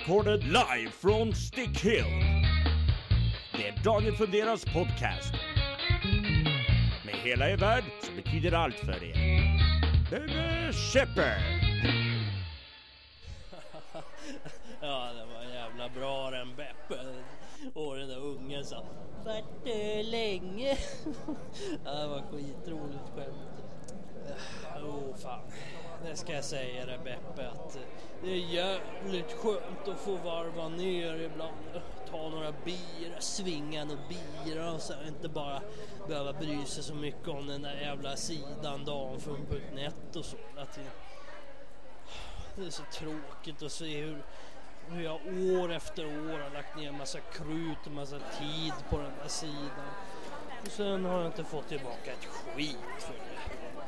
recorded live från Stick Hill. Det är Daniel Funderas podcast. Med hela er värld som betyder allt för er. Bebe Shepard! Ja, det var jävla bra den Beppe. Och den där ungen sa Vart du eh, länge? ja, det var skitroligt skämt. Åh oh, fan. Det ska jag säga dig Beppe att eh, det är jävligt skönt att få varva ner ibland. Ta några bira, svinga några bira och så inte bara behöva bry sig så mycket om den där jävla sidan damfun.net och så. Att det, det är så tråkigt att se hur hur jag år efter år har lagt ner massa krut och massa tid på den där sidan. Och sen har jag inte fått tillbaka ett skit för det.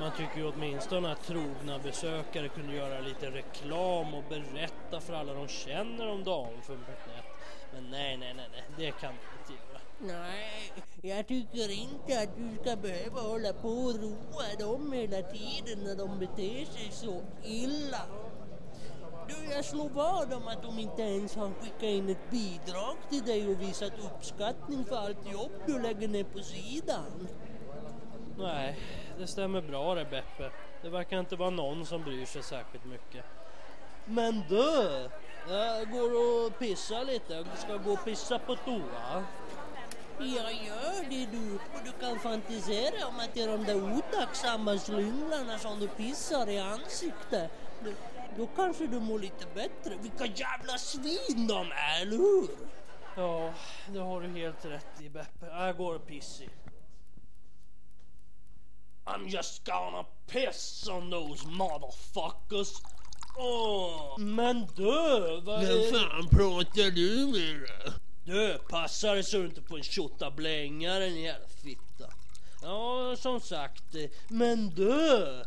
Man tycker ju åtminstone att trogna besökare kunde göra lite reklam och berätta för alla de känner om damfund.net. Men nej, nej, nej, nej, det kan man inte göra. Nej, jag tycker inte att du ska behöva hålla på och roa dem hela tiden när de beter sig så illa. Du, jag slår vad om att de inte ens har skickat in ett bidrag till dig och visat uppskattning för allt jobb du lägger ner på sidan. Nej, det stämmer bra det Beppe. Det verkar inte vara någon som bryr sig särskilt mycket. Men du! Jag går och pissar lite. Jag ska gå och pissa på toa. Jag gör det du. Och du kan fantisera om att det är de där otacksamma slynglarna som du pissar i ansiktet. Du, då kanske du mår lite bättre. Vilka jävla svin de är, eller hur? Ja, det har du helt rätt i Beppe. Jag går och pissar. I'm just gonna piss on those motherfuckers. Oh. Men du, vad Vem fan pratar du med då? Du, passar det så du inte får en tjottablängare din jävla fitta. Ja, som sagt. eh, Men du!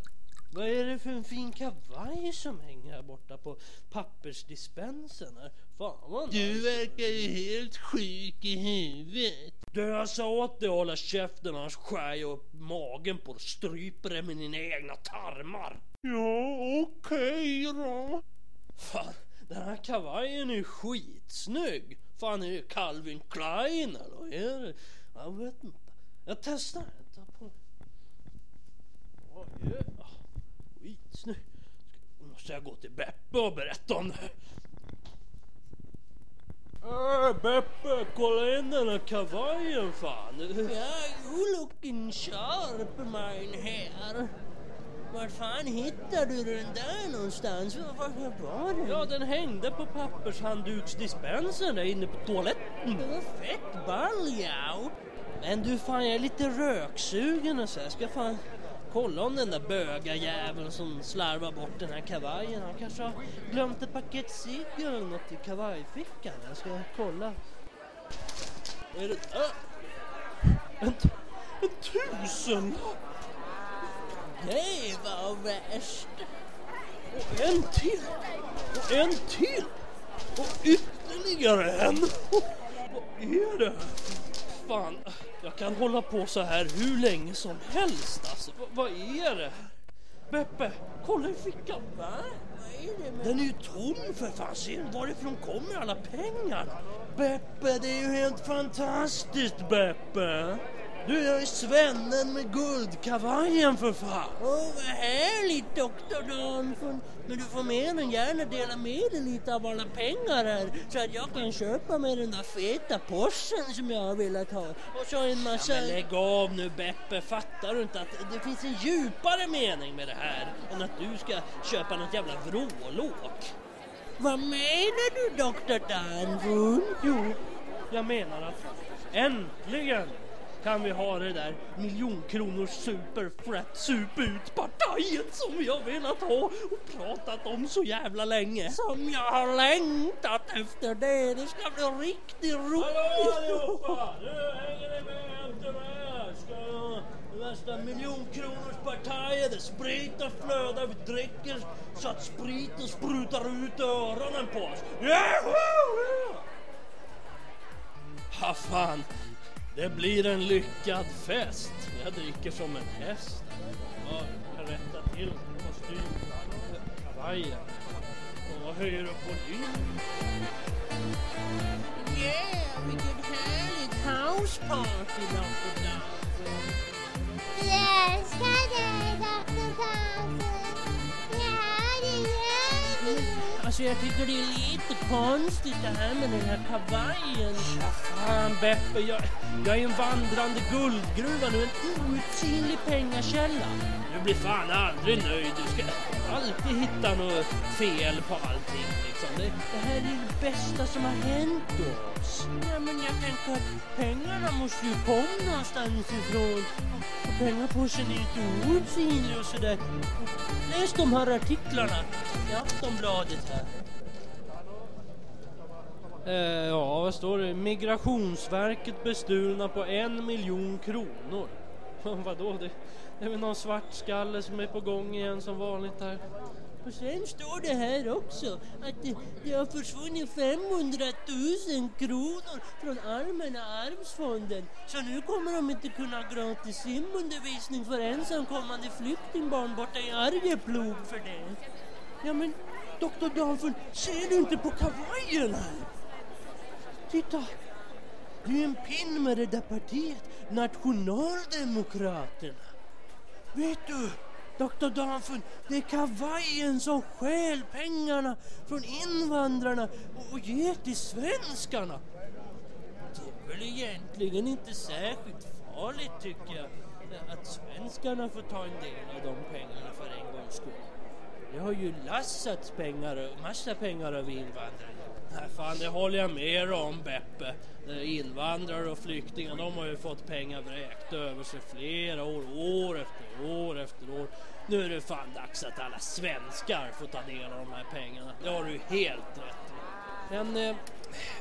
Vad är det för en fin kavaj som hänger här borta på pappersdispensen? Här? Fan vad Du nice. verkar ju helt sjuk i huvudet. Du, jag sa åt dig att hålla käften annars skär jag upp magen på dig och stryper det med dina egna tarmar. Ja, okej då. Fan, den här kavajen är ju skitsnygg. Fan, är det Calvin Klein eller? Är det? Jag vet inte. Jag testar. Jag tar på. Oh, Skitsnygg. Ska- Måste jag gå till Beppe och berätta om det här? Äh, Beppe, kolla in den här kavajen fan. Ja, you looking sharp mine här. Var fan hittar du den där någonstans? Var, var den? Ja, den hängde på pappershandduksdispensen där inne på toaletten. Det var fett ball ja. Men du fan, jag är lite röksugen och så. Jag ska fan kolla om den där böga jäveln som slarvar bort den här kavajen. Han kanske har glömt ett paket cigg eller något i kavajfickan. Jag ska kolla. Vad är det? Äh, En, en tusenlapp! Det var värst. Och en till! Och en till! Och ytterligare en! Vad är det? här? Fan, jag kan hålla på så här hur länge som helst alltså. V- vad är det? Beppe, kolla i fickan! Va? Den är ju tom för fan, se varifrån kommer alla pengar? Beppe, det är ju helt fantastiskt Beppe! Du, jag är svennen med guldkavajen för fan! Åh, vad härligt doktor Danford. Men du får mer än gärna dela med dig lite av alla pengar här så att jag kan köpa mig den där feta Porschen som jag har velat ha. Och så en massa... Men lägg av nu Beppe, fattar du inte att det finns en djupare mening med det här än att du ska köpa något jävla vrålåk? Vad menar du doktor Danford? Jo, jag menar att äntligen kan vi ha det där miljonkronors superfrat sup som vi har velat ha och pratat om så jävla länge. Som jag har längtat efter det. Det ska bli riktigt roligt. Hallå allihopa! Nu hänger ni med efter mig här. Ska det värsta miljonkronorspartiet där spriten flödar, vi dricker så att spriten sprutar ut öronen på oss. Yahoo! Ha fan, det blir en lyckad fest. Jag dricker som en häst. Ja, jag kan rätta till kostym, kavajen. Och höjer upp volymen. Yeah, vilket härligt houseparty, Dr. Danford. Alltså jag tycker det är lite konstigt det här med den här kavajen. Fan Beppe, jag, jag är en vandrande guldgruva nu, en outsinlig pengakälla. Du blir fan aldrig nöjd, du ska alltid hitta något fel på allting liksom. Det, det här är det bästa som har hänt oss. Ja, men jag tänker att pengarna måste ju komma någonstans ifrån. Och pengapåsen är lite outsinlig och sådär. Läs de här artiklarna i Aftonbladet här. Eh, ja, vad står det? Migrationsverket bestulna på en miljon kronor. Vadå? Det, det är väl någon svartskalle som är på gång igen som vanligt här. Och sen står det här också att det, det har försvunnit 500 000 kronor från Allmänna arvsfonden. Så nu kommer de inte kunna ha gratis simundervisning för ensamkommande flyktingbarn borta i Arjeplog för det. Ja men doktor Danford, ser du inte på kavajen här? Titta! Det är en pin med det där partiet, Nationaldemokraterna. Vet du, Dr. Danford, det är kavajen som stjäl pengarna från invandrarna och ger till svenskarna. Det är väl egentligen inte särskilt farligt tycker jag att svenskarna får ta en del av de pengarna för en gångs skull. Det har ju lassats pengar, massa pengar av invandrarna. Nej, fan, det håller jag med om Beppe. Eh, invandrare och flyktingar, de har ju fått pengar vräkta över sig flera år, år efter år efter år. Nu är det fan dags att alla svenskar får ta del av de här pengarna. Det har du helt rätt i. Men eh,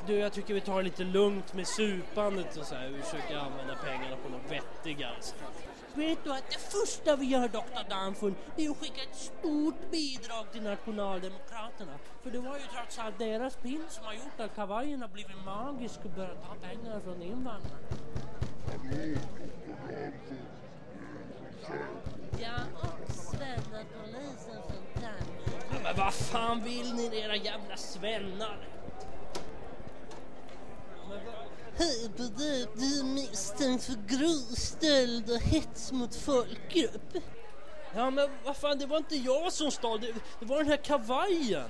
du, jag tycker vi tar det lite lugnt med supandet och så här. Vi försöker använda pengarna på något vettigare sätt. Vet du att det första vi gör doktor Danfull, det är att skicka ett stort bidrag till Nationaldemokraterna. För det var ju trots allt deras pin som har gjort att kavajen har blivit magisk och börjat ta pengar från invandrarna. Ja, och svennepolisen från Tandberg. Ja, men vad fan vill ni era jävla svennar? Hej på dig, du är misstänkt för grov stöld och hets mot folkgrupp. Ja men vad fan, det var inte jag som stal, det, det var den här kavajen.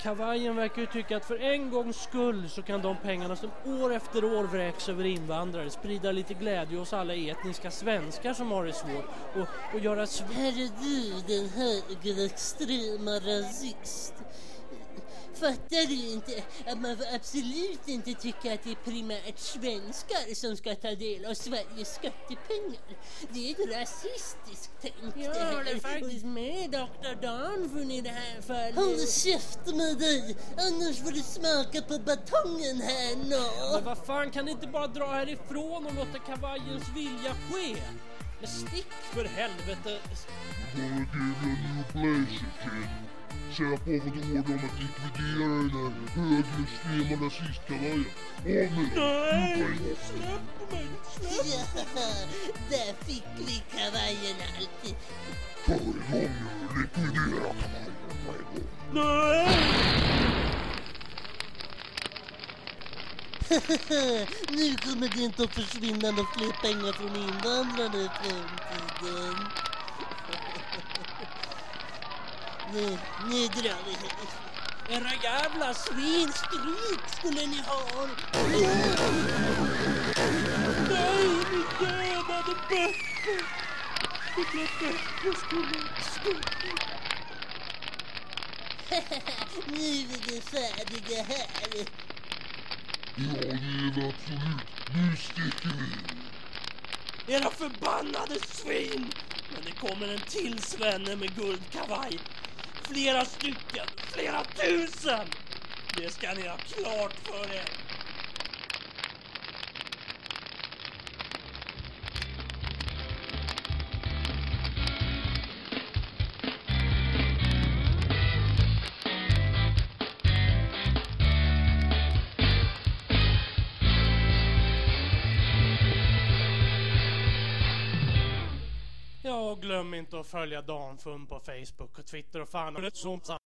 Kavajen verkar ju tycka att för en gångs skull så kan de pengarna som år efter år vräks över invandrare sprida lite glädje hos alla etniska svenskar som har det svårt och, och göra... Du den högerextrema rasist. Fattar du inte att man får absolut inte tycka att det är primärt svenskar som ska ta del av Sveriges skattepengar? Det är ett rasistiskt tänk Jag det här. håller faktiskt med Dr. Danford i det här fallet. Håll käften med dig, annars får du smaka på batongen här nu. Men vad fan, kan ni inte bara dra härifrån och låta kavajens vilja ske? Men stick för helvete! Gonna give you a new pleasure, kid. Säpo har fått order om att likvidera den här högerextrema rasistkavajen. Av med den! Nej, släpp mig! Släpp Ja, där fick vi kavajen alltid. För igång nu! Likvidera kavajen på en gång! Nej! Nu kommer det inte att försvinna några fler pengar från invandrarna i framtiden. nu, nu drar vi. Era jävla svin! Stryk skulle ni ha! Nej, min dödade Beppe! Skulle nu är vi färdiga här. Ja, det är vi absolut. Nu sticker vi! Era förbannade svin! Men det kommer en till svenne med guldkavaj. Flera stycken, flera tusen! Det ska ni ha klart för er. Glöm inte att följa Danfum på Facebook och Twitter och fan och.